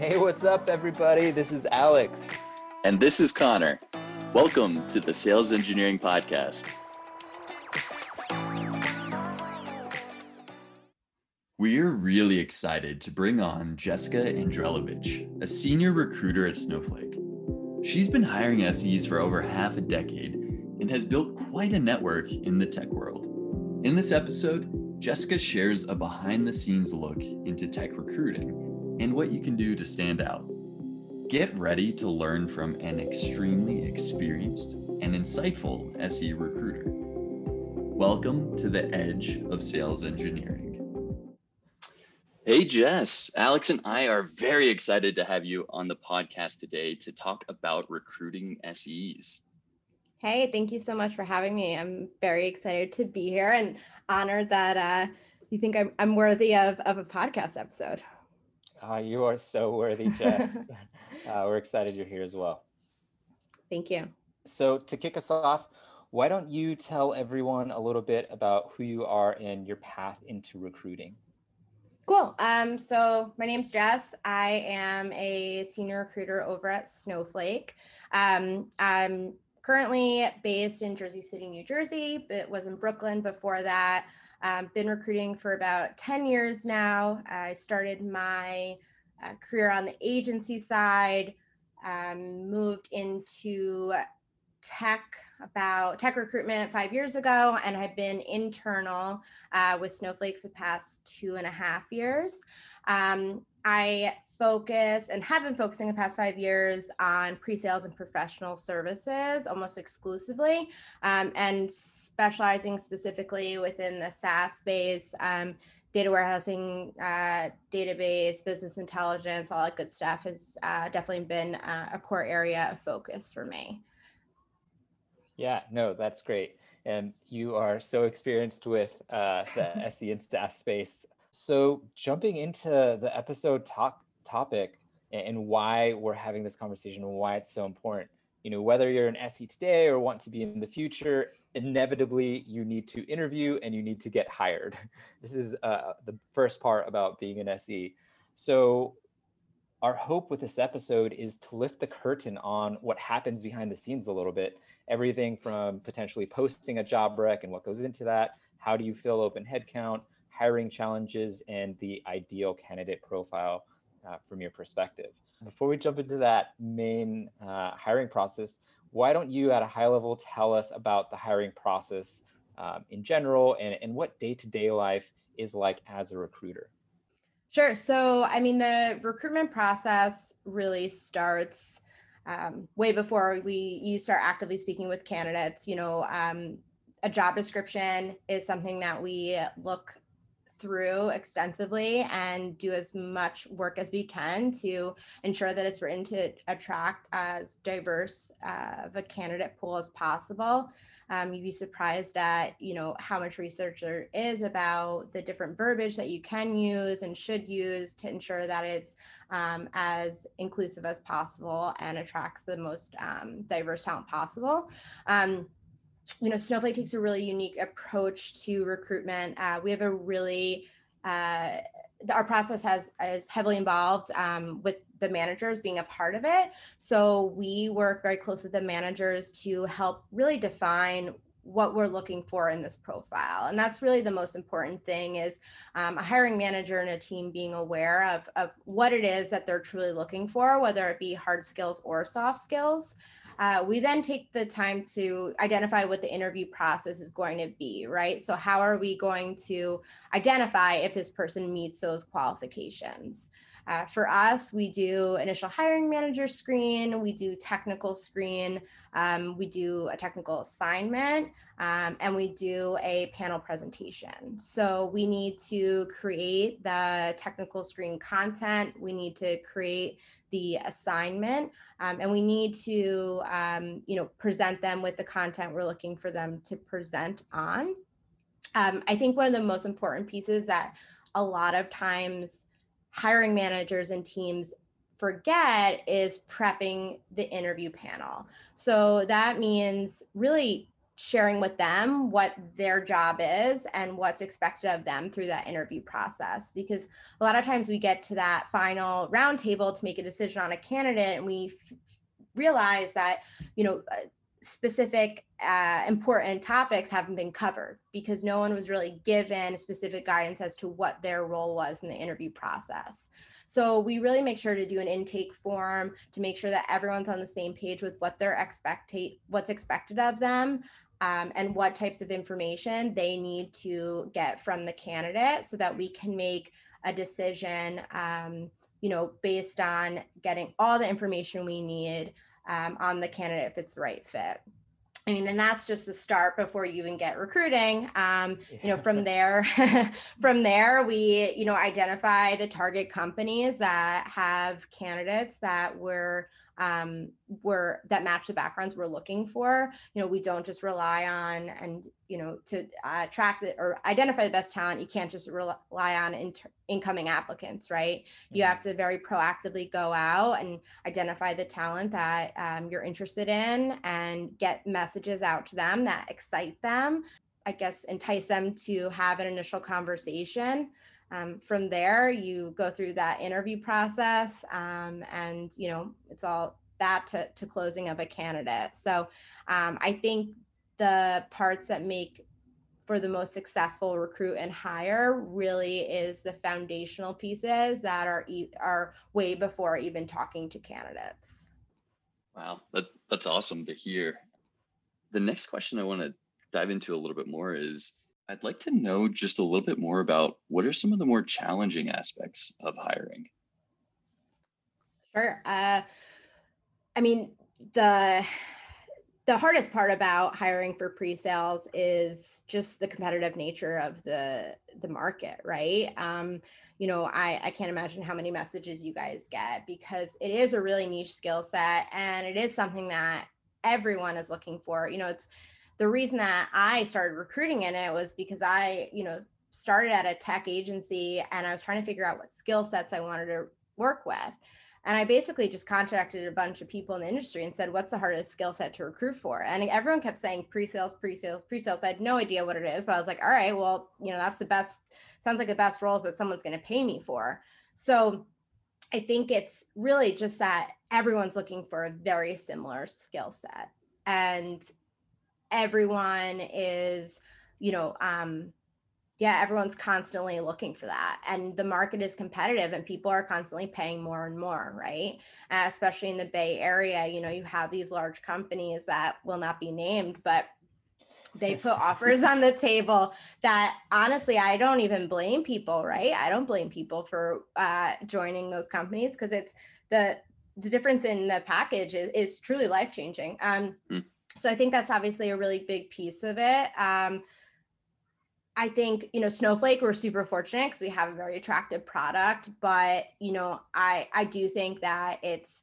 Hey, what's up, everybody? This is Alex. And this is Connor. Welcome to the Sales Engineering Podcast. We're really excited to bring on Jessica Andrelevich, a senior recruiter at Snowflake. She's been hiring SEs for over half a decade and has built quite a network in the tech world. In this episode, Jessica shares a behind the scenes look into tech recruiting and what you can do to stand out. Get ready to learn from an extremely experienced and insightful SE recruiter. Welcome to the edge of sales engineering. Hey, Jess. Alex and I are very excited to have you on the podcast today to talk about recruiting SEs. Hey, thank you so much for having me. I'm very excited to be here and honored that uh, you think I'm, I'm worthy of, of a podcast episode. Oh, you are so worthy, Jess. uh, we're excited you're here as well. Thank you. So, to kick us off, why don't you tell everyone a little bit about who you are and your path into recruiting? Cool. Um, so my name's Jess. I am a senior recruiter over at Snowflake. Um, I'm currently based in Jersey City, New Jersey, but was in Brooklyn before that. Um, been recruiting for about 10 years now. I started my uh, career on the agency side, um, moved into tech about tech recruitment five years ago and I've been internal uh, with Snowflake for the past two and a half years. Um, I focus and have been focusing the past five years on pre-sales and professional services almost exclusively um, and specializing specifically within the SaaS space, um, data warehousing, uh, database, business intelligence, all that good stuff has uh, definitely been uh, a core area of focus for me. Yeah, no, that's great. And you are so experienced with uh, the SE and SaaS space. So jumping into the episode talk topic and why we're having this conversation and why it's so important. You know, whether you're an SE today or want to be in the future, inevitably you need to interview and you need to get hired. This is uh, the first part about being an SE. So, our hope with this episode is to lift the curtain on what happens behind the scenes a little bit. Everything from potentially posting a job rec and what goes into that, how do you fill open headcount, hiring challenges, and the ideal candidate profile uh, from your perspective. Before we jump into that main uh, hiring process, why don't you at a high level tell us about the hiring process um, in general and, and what day-to-day life is like as a recruiter? Sure. So, I mean, the recruitment process really starts um, way before we you start actively speaking with candidates. You know, um, a job description is something that we look through extensively and do as much work as we can to ensure that it's written to attract as diverse uh, of a candidate pool as possible. Um, you'd be surprised at you know how much research there is about the different verbiage that you can use and should use to ensure that it's um, as inclusive as possible and attracts the most um, diverse talent possible. Um, you know, Snowflake takes a really unique approach to recruitment. Uh, we have a really uh, our process has is heavily involved um, with the managers being a part of it. So we work very close with the managers to help really define what we're looking for in this profile and that's really the most important thing is um, a hiring manager and a team being aware of, of what it is that they're truly looking for whether it be hard skills or soft skills uh, we then take the time to identify what the interview process is going to be, right? So, how are we going to identify if this person meets those qualifications? Uh, for us, we do initial hiring manager screen, we do technical screen, um, we do a technical assignment, um, and we do a panel presentation. So we need to create the technical screen content, we need to create the assignment, um, and we need to, um, you know, present them with the content we're looking for them to present on. Um, I think one of the most important pieces that a lot of times hiring managers and teams forget is prepping the interview panel. So that means really sharing with them what their job is and what's expected of them through that interview process because a lot of times we get to that final roundtable to make a decision on a candidate and we realize that you know uh, specific uh, important topics haven't been covered because no one was really given specific guidance as to what their role was in the interview process. So we really make sure to do an intake form to make sure that everyone's on the same page with what they're expectate what's expected of them um, and what types of information they need to get from the candidate so that we can make a decision um, you know based on getting all the information we need um, on the candidate if it's the right fit. I mean, and that's just the start before you even get recruiting. Um, you know, from there, from there, we, you know, identify the target companies that have candidates that we're um, were that match the backgrounds we're looking for. You know, we don't just rely on and you know to uh, track the, or identify the best talent. You can't just rely on inter- incoming applicants, right? Mm-hmm. You have to very proactively go out and identify the talent that um, you're interested in and get messages out to them that excite them. I guess entice them to have an initial conversation. Um, from there, you go through that interview process, um, and you know it's all that to, to closing of a candidate. So um, I think the parts that make for the most successful recruit and hire really is the foundational pieces that are are way before even talking to candidates. Wow, that, that's awesome to hear. The next question I want to dive into a little bit more is I'd like to know just a little bit more about what are some of the more challenging aspects of hiring? Sure. Uh, I mean, the the hardest part about hiring for pre-sales is just the competitive nature of the the market, right? Um, you know, I I can't imagine how many messages you guys get because it is a really niche skill set and it is something that everyone is looking for. You know, it's the reason that I started recruiting in it was because I, you know, started at a tech agency and I was trying to figure out what skill sets I wanted to work with. And I basically just contacted a bunch of people in the industry and said, what's the hardest skill set to recruit for? And everyone kept saying pre-sales, pre-sales, pre-sales. I had no idea what it is, but I was like, all right, well, you know, that's the best, sounds like the best roles that someone's going to pay me for. So I think it's really just that everyone's looking for a very similar skill set. And everyone is, you know, um, yeah, everyone's constantly looking for that. And the market is competitive and people are constantly paying more and more, right? Uh, especially in the Bay Area, you know, you have these large companies that will not be named, but they put offers on the table that honestly i don't even blame people right i don't blame people for uh, joining those companies because it's the the difference in the package is, is truly life changing um, mm so I think that's obviously a really big piece of it. Um, I think you know Snowflake we're super fortunate because we have a very attractive product, but you know I I do think that it's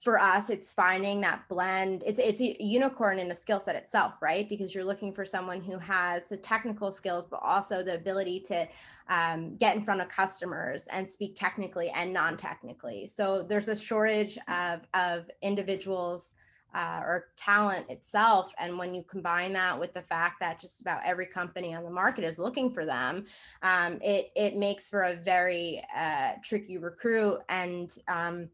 for us it's finding that blend it's it's a unicorn in a skill set itself right because you're looking for someone who has the technical skills but also the ability to um, get in front of customers and speak technically and non-technically so there's a shortage of of individuals uh, or talent itself. And when you combine that with the fact that just about every company on the market is looking for them, um, it it makes for a very uh, tricky recruit. And um,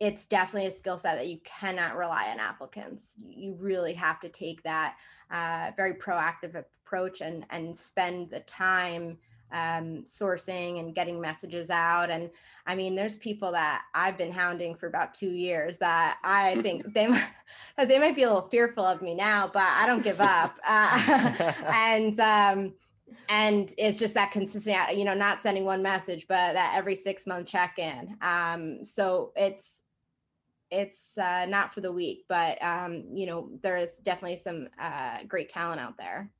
it's definitely a skill set that you cannot rely on applicants. You really have to take that uh, very proactive approach and and spend the time um, sourcing and getting messages out. And I mean, there's people that I've been hounding for about two years that I think they might, they might be a little fearful of me now, but I don't give up. Uh, and um, and it's just that consistent, you know, not sending one message, but that every six month check in. Um, so it's it's uh, not for the weak, but um, you know, there is definitely some uh, great talent out there.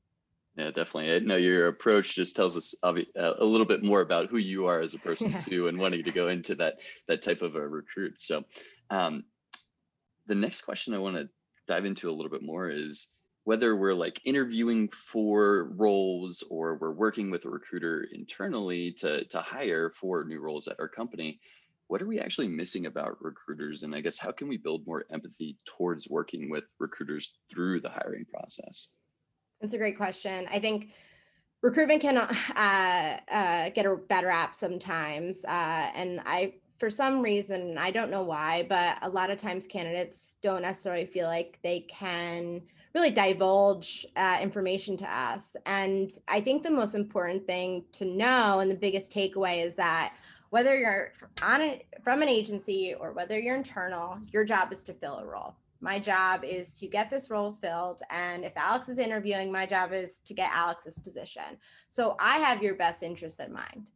Yeah, definitely. I know your approach just tells us uh, a little bit more about who you are as a person yeah. too, and wanting to go into that that type of a recruit. So, um, the next question I want to dive into a little bit more is whether we're like interviewing for roles or we're working with a recruiter internally to to hire for new roles at our company. What are we actually missing about recruiters? And I guess how can we build more empathy towards working with recruiters through the hiring process? That's a great question. I think recruitment can uh, uh, get a bad rap sometimes, uh, and I for some reason I don't know why, but a lot of times candidates don't necessarily feel like they can really divulge uh, information to us. And I think the most important thing to know and the biggest takeaway is that whether you're on it from an agency or whether you're internal, your job is to fill a role. My job is to get this role filled. And if Alex is interviewing, my job is to get Alex's position. So I have your best interest in mind.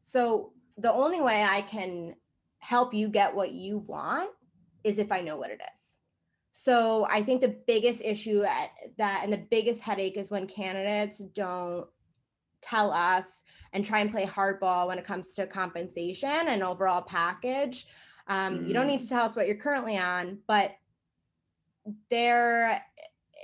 So the only way I can help you get what you want is if I know what it is. So I think the biggest issue at that and the biggest headache is when candidates don't tell us and try and play hardball when it comes to compensation and overall package. Um, mm. You don't need mm. to tell us what you're currently on, but there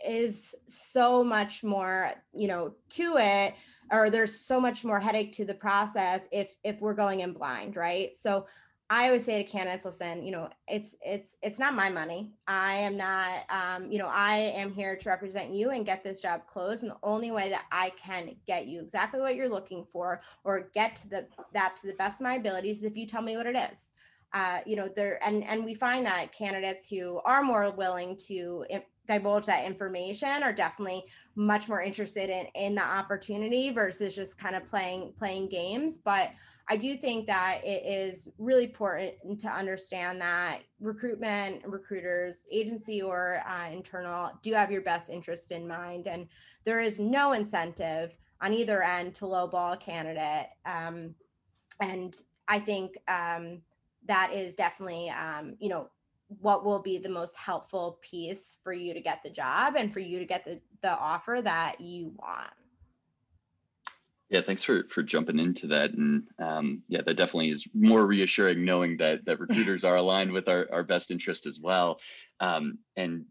is so much more, you know, to it, or there's so much more headache to the process if if we're going in blind, right? So I always say to candidates, listen, you know, it's it's it's not my money. I am not, um, you know, I am here to represent you and get this job closed. And the only way that I can get you exactly what you're looking for or get to the that to the best of my abilities is if you tell me what it is. Uh, you know, there and and we find that candidates who are more willing to divulge that information are definitely much more interested in in the opportunity versus just kind of playing playing games. But I do think that it is really important to understand that recruitment, recruiters, agency or uh, internal, do have your best interest in mind. And there is no incentive on either end to lowball a candidate. Um, and I think um, that is definitely, um, you know, what will be the most helpful piece for you to get the job and for you to get the, the offer that you want. Yeah, thanks for for jumping into that, and um, yeah, that definitely is more reassuring knowing that that recruiters are aligned with our our best interest as well. Um, and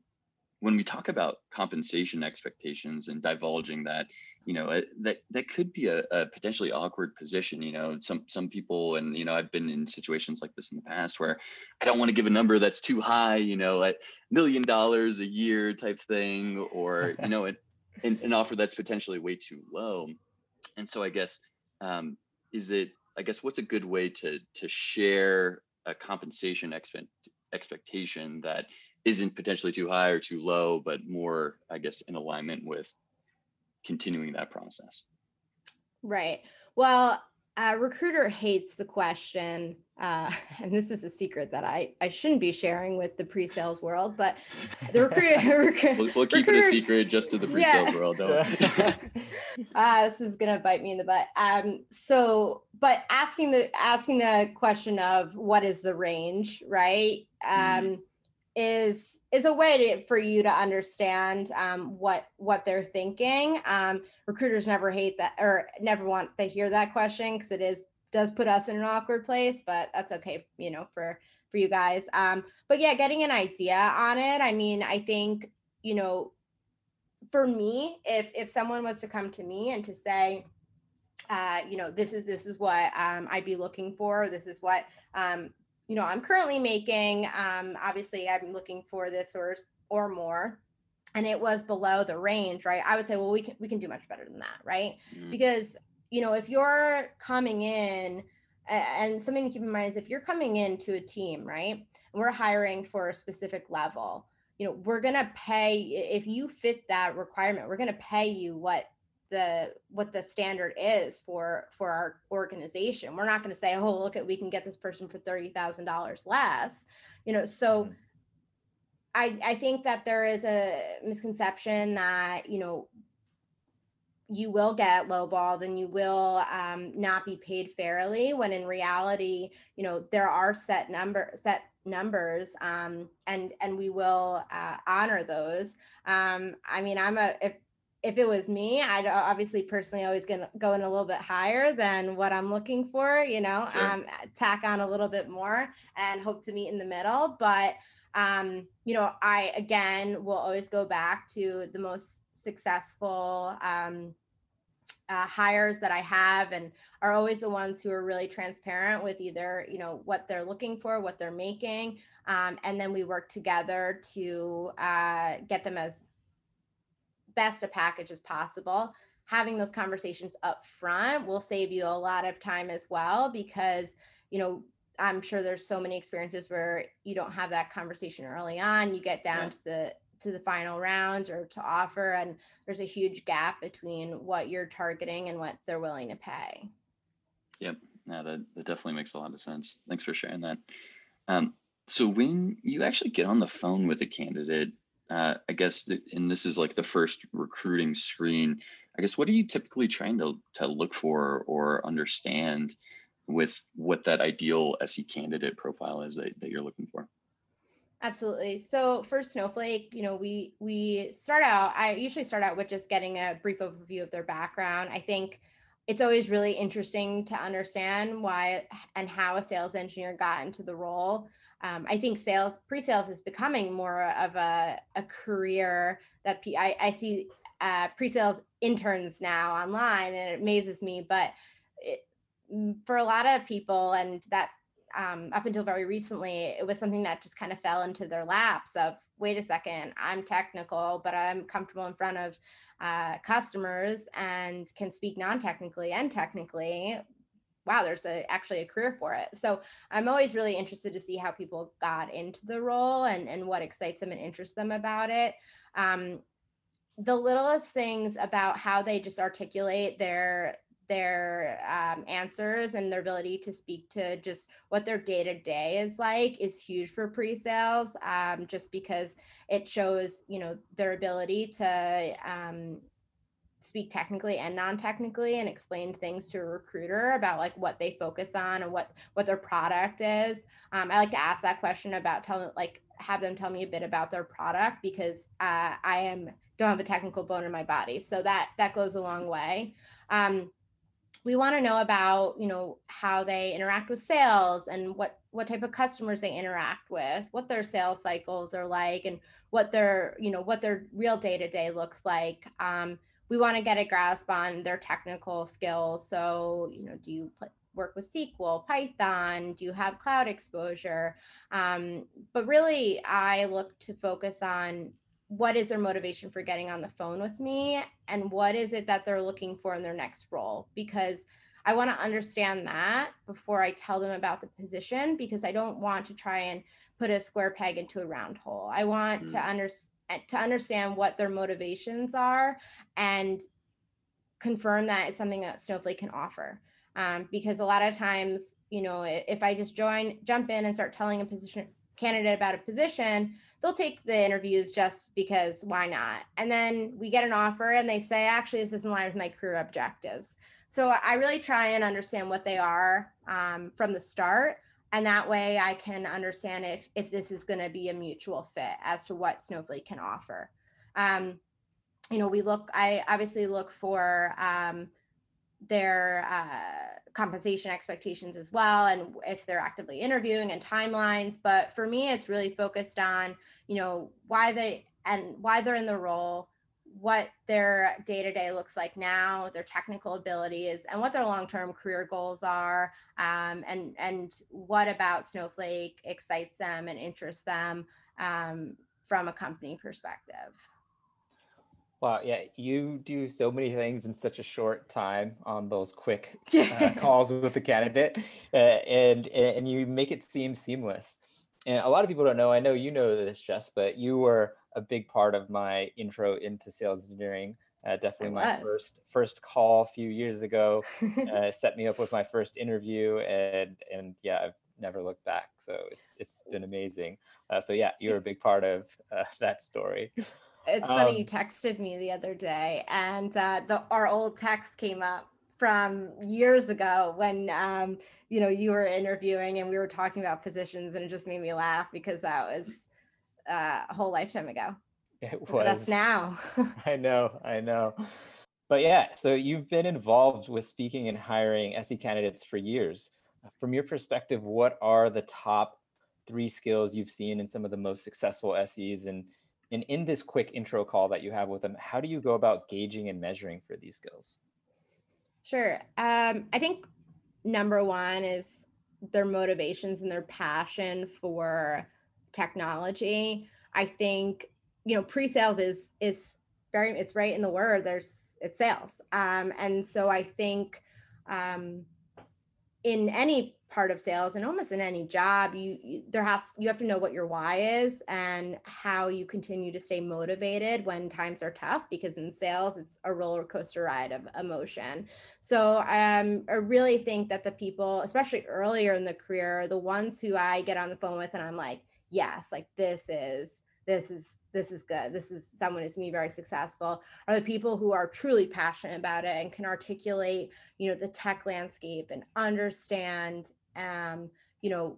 when we talk about compensation expectations and divulging that, you know, that that could be a, a potentially awkward position. You know, some some people, and you know, I've been in situations like this in the past where I don't want to give a number that's too high. You know, a million dollars a year type thing, or you know, an, an offer that's potentially way too low and so I guess um, is it I guess what's a good way to to share a compensation expect, expectation that isn't potentially too high or too low, but more I guess in alignment with continuing that process. Right. Well, a recruiter hates the question, uh, and this is a secret that I, I shouldn't be sharing with the pre-sales world, but the recruiter, recruiter we'll, we'll, keep recruiter, it a secret just to the pre-sales yeah. world. Don't. uh, this is gonna bite me in the butt. Um, so, but asking the asking the question of what is the range, right? Mm-hmm. Um, mm is is a way to, for you to understand um, what what they're thinking. Um, recruiters never hate that or never want to hear that question because it is does put us in an awkward place, but that's okay, you know, for for you guys. Um, but yeah, getting an idea on it. I mean, I think you know, for me, if if someone was to come to me and to say, uh, you know, this is this is what um, I'd be looking for. This is what um, you know i'm currently making um, obviously i'm looking for this or or more and it was below the range right i would say well we can we can do much better than that right mm-hmm. because you know if you're coming in and something to keep in mind is if you're coming into a team right and we're hiring for a specific level you know we're going to pay if you fit that requirement we're going to pay you what the what the standard is for for our organization we're not going to say oh look at we can get this person for $30000 less you know so mm-hmm. i i think that there is a misconception that you know you will get lowballed and you will um, not be paid fairly when in reality you know there are set number set numbers um, and and we will uh, honor those um, i mean i'm a if if it was me, I'd obviously personally always gonna go in a little bit higher than what I'm looking for, you know, sure. um, tack on a little bit more and hope to meet in the middle. But um, you know, I again will always go back to the most successful um, uh, hires that I have and are always the ones who are really transparent with either, you know, what they're looking for, what they're making. Um, and then we work together to uh, get them as best a package as possible. Having those conversations up front will save you a lot of time as well because you know i'm sure there's so many experiences where you don't have that conversation early on. You get down yeah. to the to the final round or to offer and there's a huge gap between what you're targeting and what they're willing to pay. Yep. No that, that definitely makes a lot of sense. Thanks for sharing that. Um, so when you actually get on the phone with a candidate uh, i guess and this is like the first recruiting screen I guess what are you typically trying to to look for or understand with what that ideal SE candidate profile is that, that you're looking for? Absolutely. So for Snowflake, you know, we we start out. I usually start out with just getting a brief overview of their background. I think it's always really interesting to understand why and how a sales engineer got into the role. Um, I think sales pre-sales is becoming more of a, a career that P- I, I see uh, pre-sales interns now online and it amazes me but it, for a lot of people and that um, up until very recently it was something that just kind of fell into their laps of wait a second i'm technical but i'm comfortable in front of uh, customers and can speak non-technically and technically wow there's a, actually a career for it. So i'm always really interested to see how people got into the role and, and what excites them and interests them about it. Um, the littlest things about how they just articulate their their um, answers and their ability to speak to just what their day to day is like is huge for pre-sales um, just because it shows you know their ability to um, speak technically and non-technically and explain things to a recruiter about like what they focus on and what what their product is um, i like to ask that question about telling like have them tell me a bit about their product because uh, i am don't have a technical bone in my body. So that that goes a long way. Um, we want to know about you know how they interact with sales and what what type of customers they interact with what their sales cycles are like and what their you know what their real day to day looks like um, we want to get a grasp on their technical skills so you know do you put, work with sql python do you have cloud exposure um, but really i look to focus on what is their motivation for getting on the phone with me and what is it that they're looking for in their next role because I want to understand that before I tell them about the position because I don't want to try and put a square peg into a round hole. I want mm-hmm. to understand to understand what their motivations are and confirm that it's something that Snowflake can offer. Um, because a lot of times, you know, if I just join, jump in and start telling a position candidate about a position, they'll take the interviews just because why not? And then we get an offer and they say, actually, this is in line with my career objectives. So I really try and understand what they are um, from the start. And that way I can understand if, if this is going to be a mutual fit as to what Snowflake can offer. Um, you know, we look, I obviously look for um, their uh, compensation expectations as well and if they're actively interviewing and timelines but for me it's really focused on you know why they and why they're in the role what their day to day looks like now, their technical abilities, and what their long term career goals are, um, and and what about Snowflake excites them and interests them um, from a company perspective. Wow, yeah, you do so many things in such a short time on those quick uh, calls with the candidate, uh, and and you make it seem seamless. And a lot of people don't know. I know you know this, Jess, but you were a big part of my intro into sales engineering. Uh, definitely my first first call a few years ago uh, set me up with my first interview, and and yeah, I've never looked back. So it's it's been amazing. Uh, so yeah, you're a big part of uh, that story. It's funny um, you texted me the other day, and uh, the our old text came up from years ago when um, you know you were interviewing and we were talking about positions, and it just made me laugh because that was uh, a whole lifetime ago. It was Look us now. I know, I know. But yeah, so you've been involved with speaking and hiring SE candidates for years. From your perspective, what are the top three skills you've seen in some of the most successful SEs and and in this quick intro call that you have with them, how do you go about gauging and measuring for these skills? Sure. Um, I think number one is their motivations and their passion for technology. I think you know pre-sales is is very it's right in the word there's it's sales um, and so i think um, in any part of sales and almost in any job you, you, there has you have to know what your why is and how you continue to stay motivated when times are tough because in sales it's a roller coaster ride of emotion so um, i really think that the people especially earlier in the career the ones who i get on the phone with and i'm like yes like this is this is this is good this is someone who's be very successful are the people who are truly passionate about it and can articulate you know the tech landscape and understand um, you know,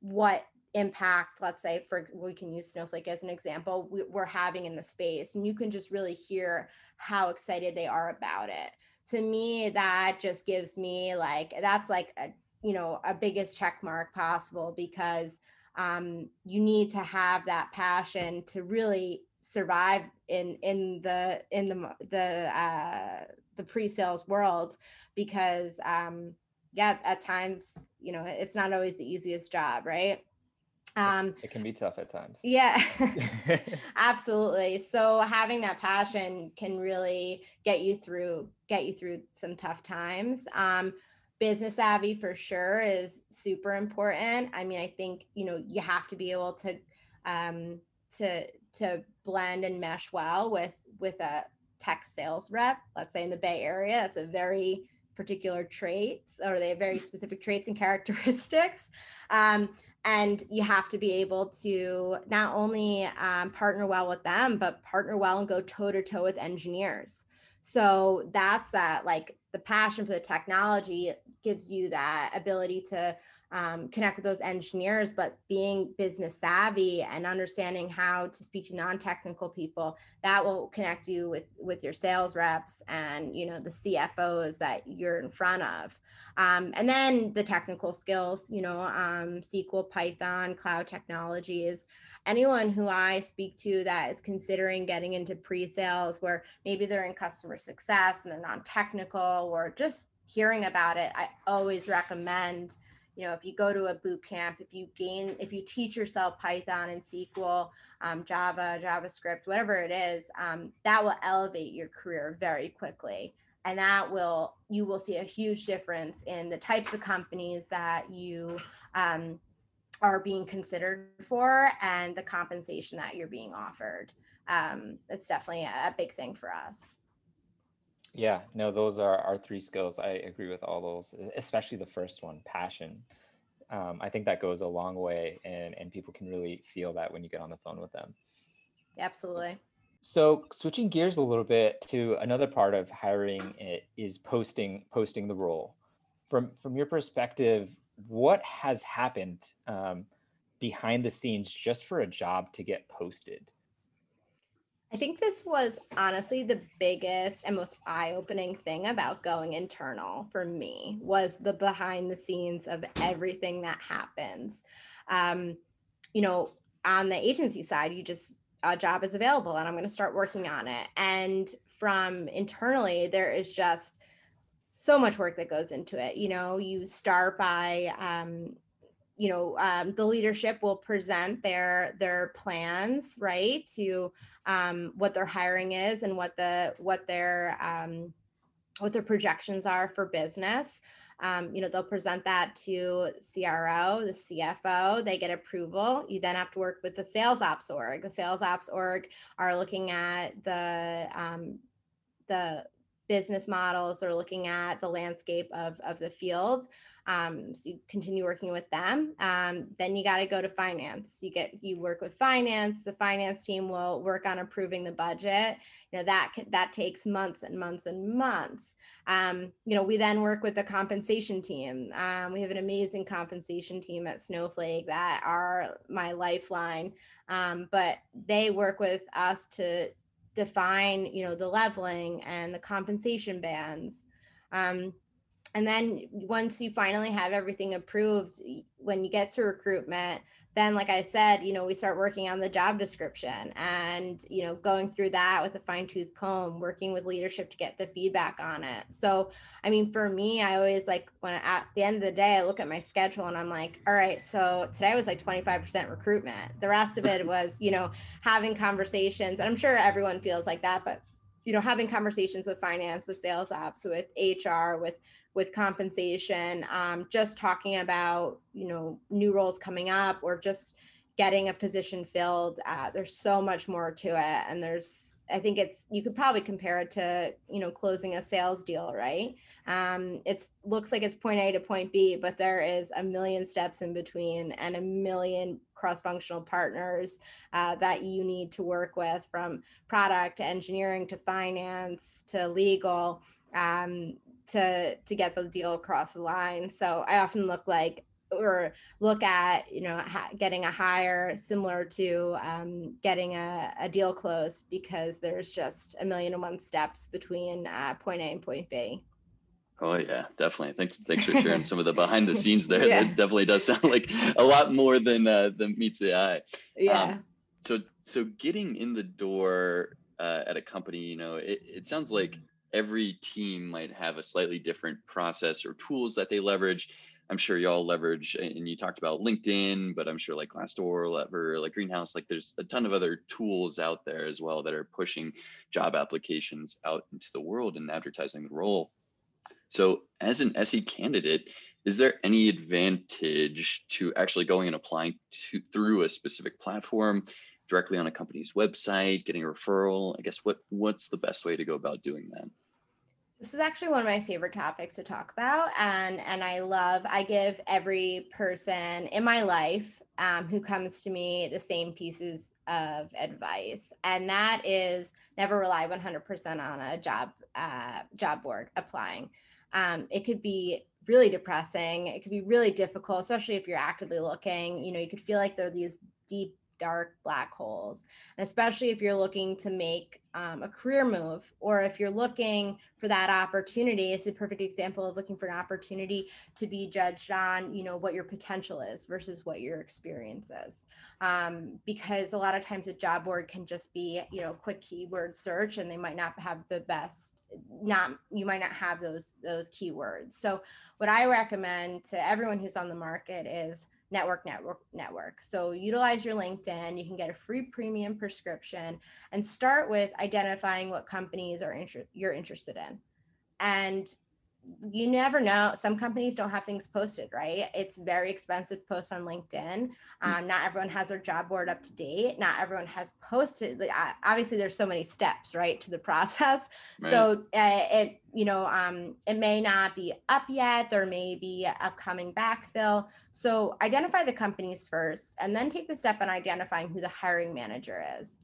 what impact, let's say, for we can use Snowflake as an example, we, we're having in the space. And you can just really hear how excited they are about it. To me, that just gives me like, that's like a, you know, a biggest check mark possible because um, you need to have that passion to really survive in in the in the the uh, the pre-sales world because um, yeah, at times, you know, it's not always the easiest job, right? Um, it can be tough at times. Yeah, absolutely. So having that passion can really get you through, get you through some tough times. Um, business savvy for sure is super important. I mean, I think, you know, you have to be able to, um, to, to blend and mesh well with, with a tech sales rep, let's say in the Bay Area, that's a very, particular traits or they have very specific traits and characteristics. Um, and you have to be able to not only um, partner well with them but partner well and go toe to toe with engineers. So that's that like the passion for the technology gives you that ability to um, connect with those engineers, but being business savvy and understanding how to speak to non-technical people, that will connect you with with your sales reps and you know the CFOs that you're in front of. Um, and then the technical skills, you know, um, SQL, Python, cloud technologies. Anyone who I speak to that is considering getting into pre-sales, where maybe they're in customer success and they're non-technical, or just hearing about it, I always recommend you know if you go to a boot camp if you gain if you teach yourself python and sql um, java javascript whatever it is um, that will elevate your career very quickly. And that will you will see a huge difference in the types of companies that you um, are being considered for and the compensation that you're being offered. Um, it's definitely a big thing for us yeah, no, those are our three skills. I agree with all those, especially the first one, passion. Um, I think that goes a long way, and and people can really feel that when you get on the phone with them. Absolutely. So switching gears a little bit to another part of hiring is posting posting the role. From from your perspective, what has happened um, behind the scenes just for a job to get posted? I think this was honestly the biggest and most eye-opening thing about going internal for me was the behind the scenes of everything that happens. Um, you know, on the agency side, you just a job is available and I'm going to start working on it. And from internally, there is just so much work that goes into it. You know, you start by um, you know um, the leadership will present their their plans right to um, what their hiring is and what the what their um, what their projections are for business. Um, you know they'll present that to cro the cfo they get approval. You then have to work with the sales ops org. The sales ops org are looking at the um, the business models they're looking at the landscape of, of the field um, so you continue working with them. Um, then you got to go to finance. You get you work with finance. The finance team will work on approving the budget. You know that that takes months and months and months. Um, you know we then work with the compensation team. Um, we have an amazing compensation team at Snowflake that are my lifeline. Um, but they work with us to define you know the leveling and the compensation bands. Um, and then once you finally have everything approved when you get to recruitment then like i said you know we start working on the job description and you know going through that with a fine tooth comb working with leadership to get the feedback on it. So i mean for me i always like when at the end of the day i look at my schedule and i'm like all right so today was like 25% recruitment. The rest of it was you know having conversations. And i'm sure everyone feels like that but you know having conversations with finance with sales ops with hr with with compensation, um, just talking about, you know, new roles coming up or just getting a position filled. Uh, there's so much more to it. And there's, I think it's, you could probably compare it to, you know, closing a sales deal, right? Um, it's looks like it's point A to point B, but there is a million steps in between and a million cross-functional partners uh, that you need to work with from product to engineering to finance to legal um, to to get the deal across the line. So I often look like or look at you know ha- getting a hire similar to um, getting a, a, deal closed because there's just a million and one steps between uh, point A and point B. Oh yeah, definitely. Thanks, thanks for sharing some of the behind the scenes there. yeah. That definitely does sound like a lot more than uh, than meets the eye. Yeah. Um, so so getting in the door uh, at a company, you know, it, it sounds like every team might have a slightly different process or tools that they leverage. I'm sure y'all leverage, and you talked about LinkedIn, but I'm sure like Glassdoor, Lever, like Greenhouse, like there's a ton of other tools out there as well that are pushing job applications out into the world and advertising the role. So, as an SE candidate, is there any advantage to actually going and applying to through a specific platform? directly on a company's website, getting a referral? I guess what what's the best way to go about doing that? This is actually one of my favorite topics to talk about, and and I love. I give every person in my life um, who comes to me the same pieces of advice, and that is never rely 100% on a job uh, job board applying. Um, it could be really depressing. It could be really difficult, especially if you're actively looking. You know, you could feel like there are these deep dark black holes. And especially if you're looking to make um, a career move or if you're looking for that opportunity, it's a perfect example of looking for an opportunity to be judged on, you know, what your potential is versus what your experience is. Um, because a lot of times a job board can just be, you know, quick keyword search and they might not have the best not you might not have those those keywords so what i recommend to everyone who's on the market is network network network. So utilize your linkedin you can get a free premium prescription and start with identifying what companies are inter- you're interested in. And you never know. Some companies don't have things posted, right? It's very expensive to post on LinkedIn. Hmm. Um, not everyone has their job board up to date. Not everyone has posted. Obviously, there's so many steps, right, to the process. Right. So uh, it, you know, um, it may not be up yet. There may be upcoming backfill. So identify the companies first, and then take the step on identifying who the hiring manager is,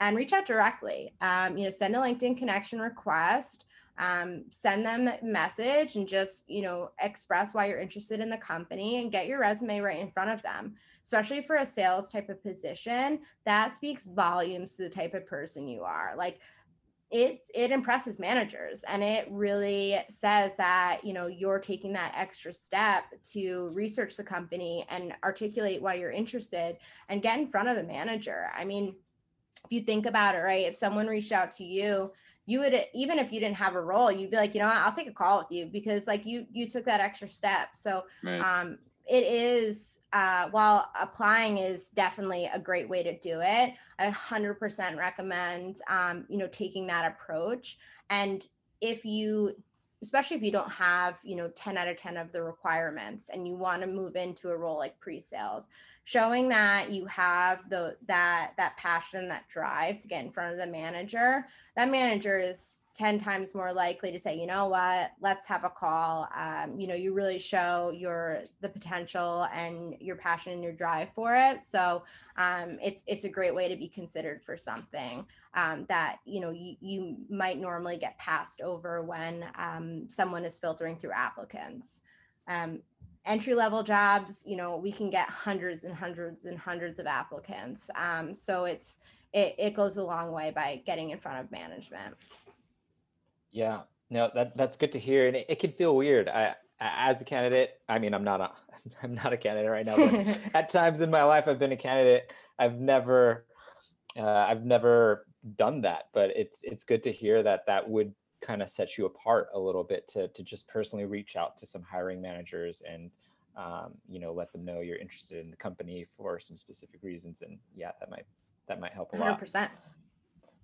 and reach out directly. Um, you know, send a LinkedIn connection request um, send them a message and just you know express why you're interested in the company and get your resume right in front of them. Especially for a sales type of position that speaks volumes to the type of person you are. Like it's it impresses managers and it really says that you know you're taking that extra step to research the company and articulate why you're interested and get in front of the manager. I mean if you think about it right if someone reached out to you you would even if you didn't have a role you'd be like you know i'll take a call with you because like you you took that extra step. So right. um it is uh, while applying is definitely a great way to do it i 100% recommend um, you know taking that approach. And if you especially if you don't have you know 10 out of 10 of the requirements and you want to move into a role like pre-sales showing that you have the that that passion that drive to get in front of the manager that manager is 10 times more likely to say you know what? Let's have a call. Um, you know you really show your the potential and your passion and your drive for it. So um, it's it's a great way to be considered for something um, that you know you, you might normally get passed over when um, someone is filtering through applicants. Um, entry level jobs you know we can get hundreds and hundreds and hundreds of applicants. Um, so it's it, it goes a long way by getting in front of management. Yeah. No that that's good to hear and it, it can feel weird. I as a candidate, I mean, I'm not a, I'm not a candidate right now, but at times in my life, I've been a candidate. I've never, uh, I've never done that, but it's it's good to hear that that would kind of sets you apart a little bit to to just personally reach out to some hiring managers and um, you know let them know you're interested in the company for some specific reasons and yeah that might that might help a lot. 100%.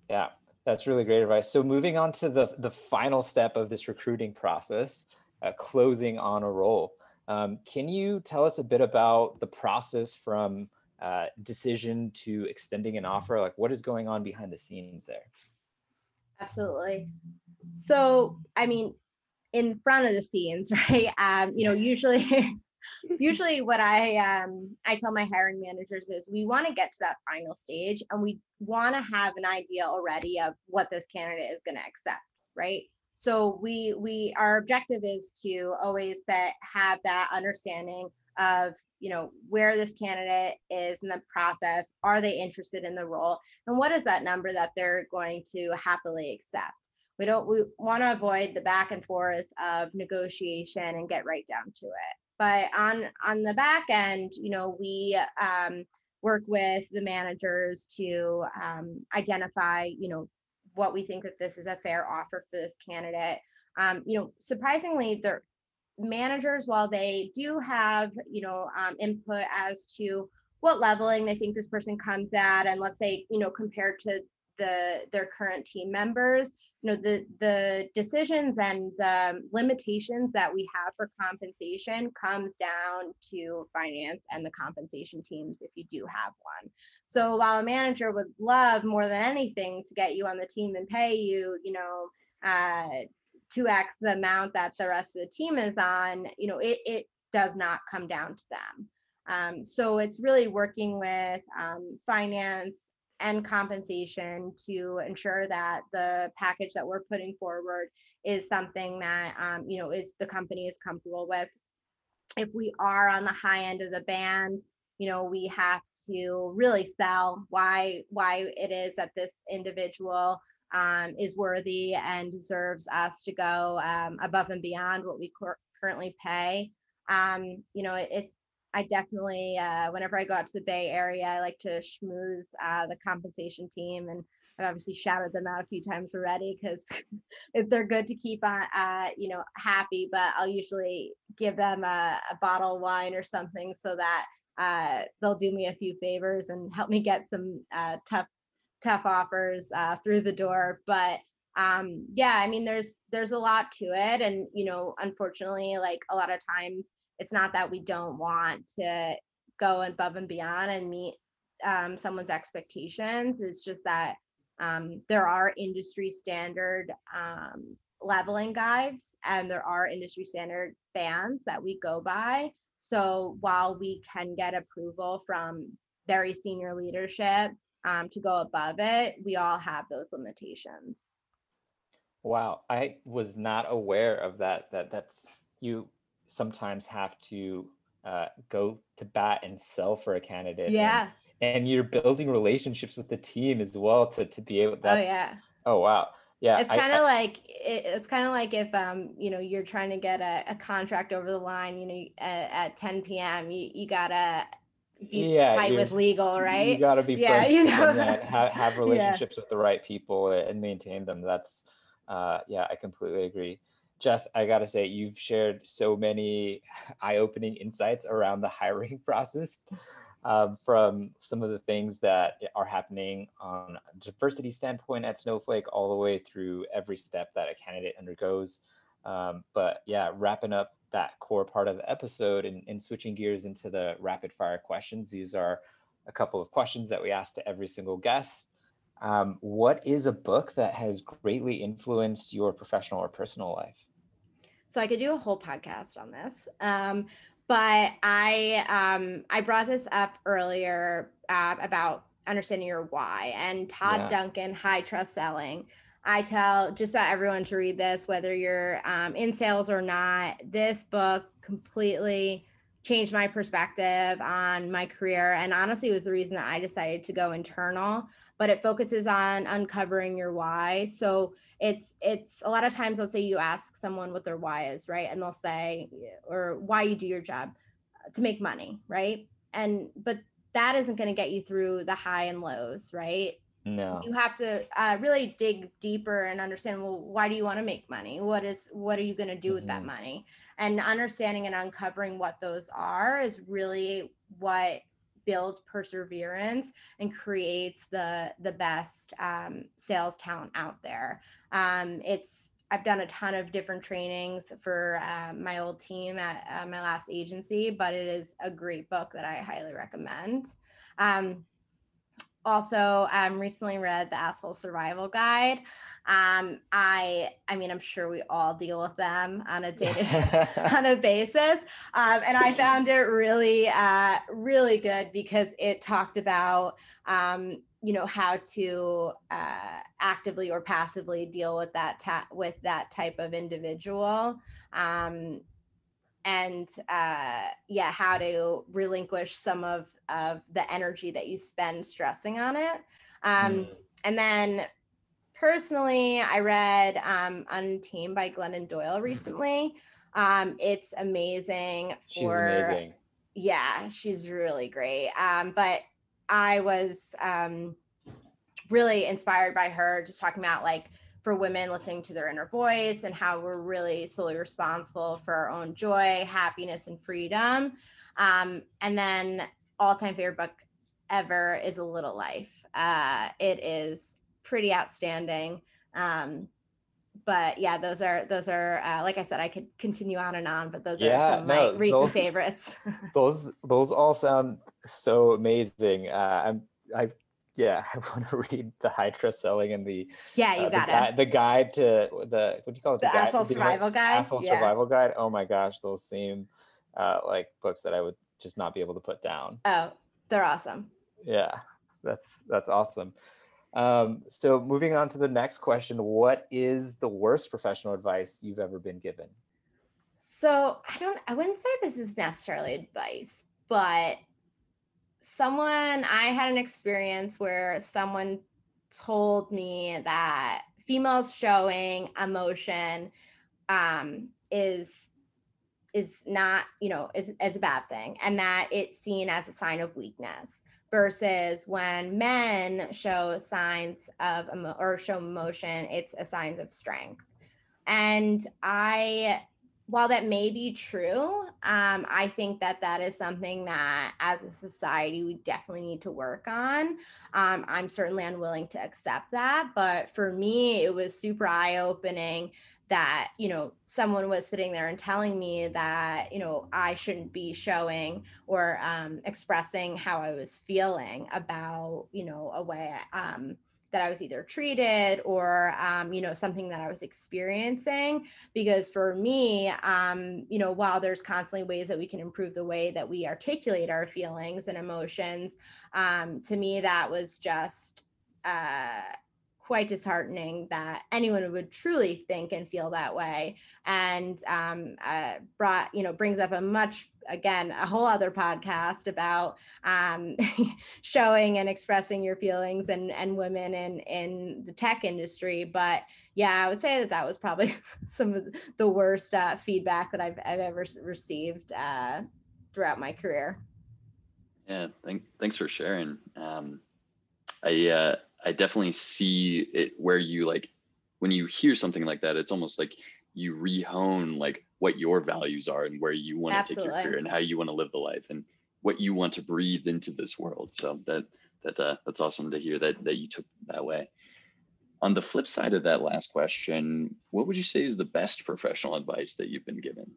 yeah that's really great advice. So moving on to the the final step of this recruiting process uh, closing on a role. Um, can you tell us a bit about the process from uh, decision to extending an offer? Like what is going on behind the scenes there? Absolutely. So, I mean, in front of the scenes, right? Um, you know, usually, usually what I um I tell my hiring managers is we want to get to that final stage and we want to have an idea already of what this candidate is going to accept, right? So we we our objective is to always set have that understanding of you know where this candidate is in the process are they interested in the role and what is that number that they're going to happily accept we don't we want to avoid the back and forth of negotiation and get right down to it. But on on the back end you know we um, work with the managers to um, identify you know what we think that this is a fair offer for this candidate. Um, you know surprisingly the managers, while they do have, you know, um, input as to what leveling they think this person comes at, and let's say, you know, compared to the their current team members, you know, the the decisions and the limitations that we have for compensation comes down to finance and the compensation teams if you do have one. So while a manager would love more than anything to get you on the team and pay you, you know, uh, 2x the amount that the rest of the team is on, you know, it, it does not come down to them. Um, so it's really working with um, finance and compensation to ensure that the package that we're putting forward is something that um, you know is the company is comfortable with. If we are on the high end of the band, you know we have to really sell why why it is that this individual um, is worthy and deserves us to go um, above and beyond what we cur- currently pay. Um, you know, it I definitely, uh, whenever I go out to the Bay Area, I like to schmooze uh, the compensation team, and I've obviously shouted them out a few times already because they're good to keep on, uh, you know, happy. But I'll usually give them a, a bottle of wine or something so that uh, they'll do me a few favors and help me get some uh, tough tough offers uh, through the door but um yeah i mean there's there's a lot to it and you know unfortunately like a lot of times it's not that we don't want to go above and beyond and meet um, someone's expectations it's just that um, there are industry standard um, leveling guides and there are industry standard bands that we go by so while we can get approval from very senior leadership um, to go above it, we all have those limitations. Wow, I was not aware of that. That that's you sometimes have to uh, go to bat and sell for a candidate. Yeah. And, and, you're building relationships with the team as well to to be able. Oh, that's, oh yeah. Oh wow. Yeah. It's kind of like it, it's kind of like if um you know you're trying to get a, a contract over the line. You know at, at 10 p.m. You you gotta be yeah, tight with legal, right? You got to be yeah, you know, have, have relationships yeah. with the right people and maintain them. That's uh, yeah, I completely agree. Jess, I got to say, you've shared so many eye-opening insights around the hiring process. Um, from some of the things that are happening on a diversity standpoint at Snowflake, all the way through every step that a candidate undergoes. Um, but yeah, wrapping up that core part of the episode and, and switching gears into the rapid fire questions. These are a couple of questions that we ask to every single guest. Um, what is a book that has greatly influenced your professional or personal life? So I could do a whole podcast on this, um, but I um, I brought this up earlier uh, about understanding your why and Todd yeah. Duncan, High Trust Selling. I tell just about everyone to read this, whether you're um, in sales or not. This book completely changed my perspective on my career. And honestly, was the reason that I decided to go internal. But it focuses on uncovering your why. So it's it's a lot of times let's say you ask someone what their why is, right? And they'll say or why you do your job uh, to make money, right? And but that isn't going to get you through the high and lows, right? No. You have to uh, really dig deeper and understand well why do you want to make money? What is what are you going to do mm-hmm. with that mm-hmm. money? And understanding and uncovering what those are is really what builds perseverance and creates the the best um, sales talent out there. Um, it's I've done a ton of different trainings for uh, my old team at uh, my last agency, but it is a great book that I highly recommend. Um, also, um, recently read the Asshole Survival Guide. Um, I, I mean, I'm sure we all deal with them on a day on a basis, um, and I found it really, uh, really good because it talked about, um, you know, how to uh, actively or passively deal with that ta- with that type of individual. Um, and uh, yeah, how to relinquish some of of the energy that you spend stressing on it. Um, mm. And then personally, I read um, Untamed by Glennon Doyle mm-hmm. recently. Um, it's amazing. For, she's amazing. Yeah, she's really great. Um, but I was um, really inspired by her, just talking about like for women listening to their inner voice and how we're really solely responsible for our own joy, happiness, and freedom. Um, and then all time favorite book ever is A Little Life. Uh, it is pretty outstanding. Um, but yeah, those are those are uh, like I said, I could continue on and on, but those yeah, are some of no, my recent those, favorites. those those all sound so amazing. Uh, I'm I yeah, I want to read the trust selling and the yeah, you uh, got it. The, the guide to the what do you call it? The, the asshole guide, survival guide. Asshole yeah. survival guide. Oh my gosh, those seem uh, like books that I would just not be able to put down. Oh, they're awesome. Yeah, that's that's awesome. Um, so moving on to the next question, what is the worst professional advice you've ever been given? So I don't I wouldn't say this is necessarily advice, but someone I had an experience where someone told me that females showing emotion um, is is not you know is, is a bad thing and that it's seen as a sign of weakness versus when men show signs of emo- or show emotion it's a signs of strength and i while that may be true, um, I think that that is something that as a society we definitely need to work on. Um, I'm certainly unwilling to accept that, but for me, it was super eye opening that you know someone was sitting there and telling me that you know i shouldn't be showing or um, expressing how i was feeling about you know a way um, that I was either treated or, um, you know, something that I was experiencing. Because for me, um, you know, while there's constantly ways that we can improve the way that we articulate our feelings and emotions, um, to me, that was just, uh, quite disheartening that anyone would truly think and feel that way. And um, uh, brought you know brings up a much again a whole other podcast about um, showing and expressing your feelings and and women in in the tech industry. But yeah i would say that that was probably some of the worst uh, feedback that i've, I've ever received uh, throughout my career. Yeah thank, thanks for sharing. Um, i uh, I definitely see it where you like when you hear something like that, it's almost like you rehone like what your values are and where you want to take your career and how you want to live the life and what you want to breathe into this world. So that that uh, that's awesome to hear that that you took that way. On the flip side of that last question, what would you say is the best professional advice that you've been given?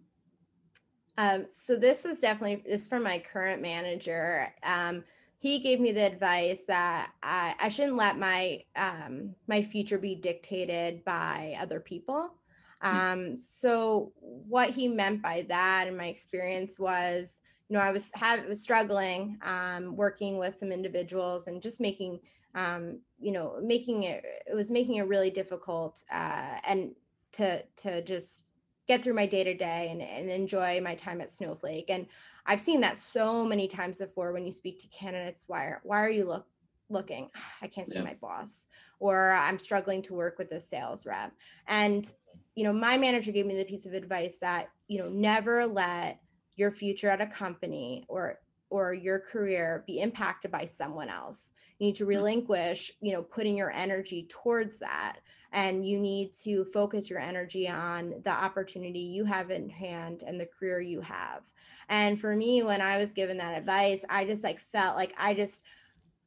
Um, so this is definitely this from my current manager. Um, he gave me the advice that I, I shouldn't let my um, my future be dictated by other people. Hmm. Um, so what he meant by that, in my experience, was you know I was have was struggling um, working with some individuals and just making um, you know making it it was making it really difficult uh, and to to just get through my day to day and enjoy my time at Snowflake and I've seen that so many times before when you speak to candidates. Why are, why are you look looking i can't see yeah. my boss or i'm struggling to work with a sales rep and you know my manager gave me the piece of advice that you know never let your future at a company or or your career be impacted by someone else you need to mm. relinquish you know putting your energy towards that and you need to focus your energy on the opportunity you have in hand and the career you have and for me when i was given that advice i just like felt like i just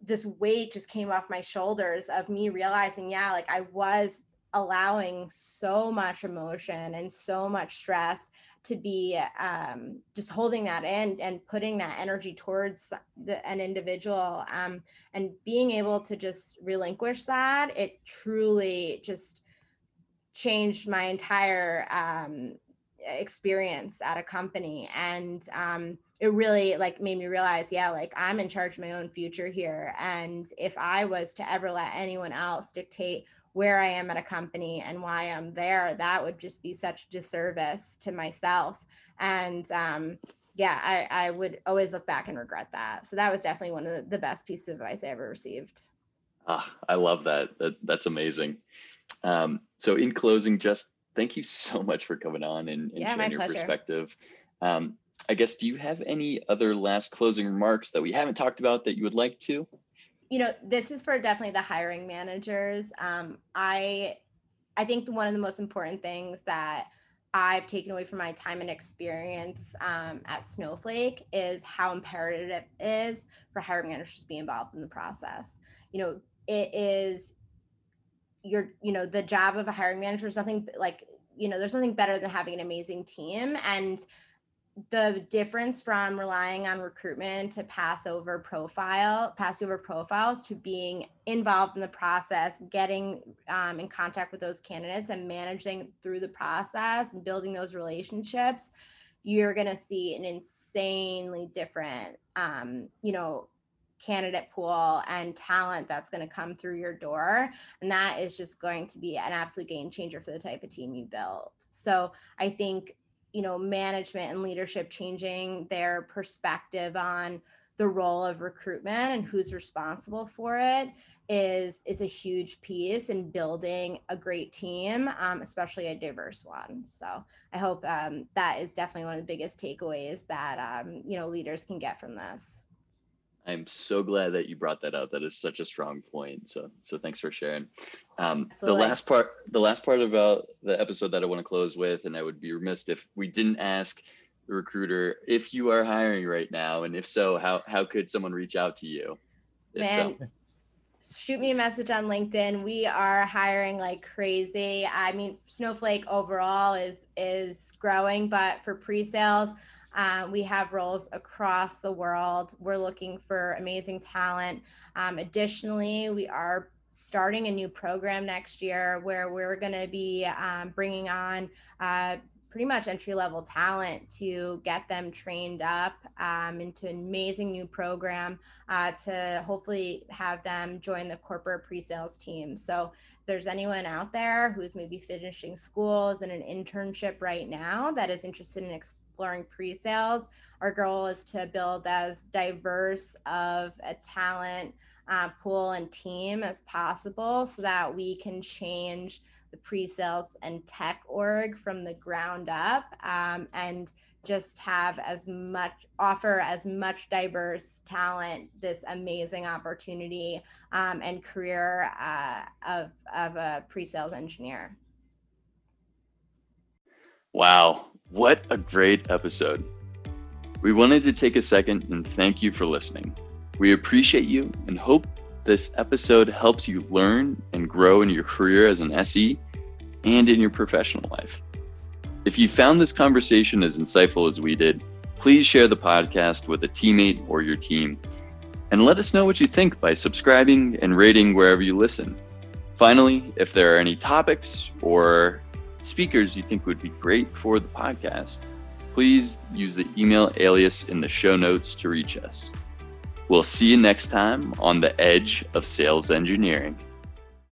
this weight just came off my shoulders of me realizing yeah like i was allowing so much emotion and so much stress to be um, just holding that in and putting that energy towards the, an individual um, and being able to just relinquish that it truly just changed my entire um, experience at a company. And um, it really like made me realize yeah like i'm in charge of my own future here. And if i was to ever let anyone else dictate where I am at a company and why I'm there, that would just be such a disservice to myself. And um, yeah, I, I would always look back and regret that. So that was definitely one of the, the best pieces of advice I ever received. Ah, I love that. that that's amazing. Um, so in closing, just thank you so much for coming on and, and yeah, sharing your pleasure. perspective. Um, I guess, do you have any other last closing remarks that we haven't talked about that you would like to? You know this is for definitely the hiring managers. Um, i i think one of the most important things that i've taken away from my time and experience um, at snowflake is how imperative it is for hiring managers to be involved in the process. You know it is your you know the job of a hiring manager is nothing like you know there's nothing better than having an amazing team. And the difference from relying on recruitment to pass over profile pass over profiles to being involved in the process getting um, in contact with those candidates and managing through the process and building those relationships you're going to see an insanely different um, you know candidate pool and talent that's going to come through your door. And that is just going to be an absolute game changer for the type of team you build. So i think you know management and leadership changing their perspective on the role of recruitment and who's responsible for it is is a huge piece in building a great team um, especially a diverse one. So i hope um, that is definitely one of the biggest takeaways that um, you know leaders can get from this I'm so glad that you brought that up. That is such a strong point. So, so thanks for sharing. Um, the last part, the last part about the episode that I want to close with, and I would be remiss if we didn't ask the recruiter if you are hiring right now, and if so, how how could someone reach out to you? Man, so. shoot me a message on LinkedIn. We are hiring like crazy. I mean, Snowflake overall is is growing, but for pre-sales um, we have roles across the world. We're looking for amazing talent. Um, additionally, we are starting a new program next year where we're going to be um, bringing on uh, pretty much entry level talent to get them trained up um, into an amazing new program uh, to hopefully have them join the corporate pre-sales team so if there's anyone out there who's maybe finishing schools and an internship right now that is interested in exploring pre-sales. Our goal is to build as diverse of a talent uh, pool and team as possible so that we can change the pre-sales and tech org from the ground up um, and just have as much offer as much diverse talent this amazing opportunity um, and career uh, of, of a pre-sales engineer wow what a great episode. We wanted to take a second and thank you for listening. We appreciate you and hope this episode helps you learn and grow in your career as an SE and in your professional life. If you found this conversation as insightful as we did, please share the podcast with a teammate or your team. And let us know what you think by subscribing and rating wherever you listen. Finally, if there are any topics or speakers you think would be great for the podcast, please use the email alias in the show notes to reach us. We'll see you next time on the edge of sales engineering.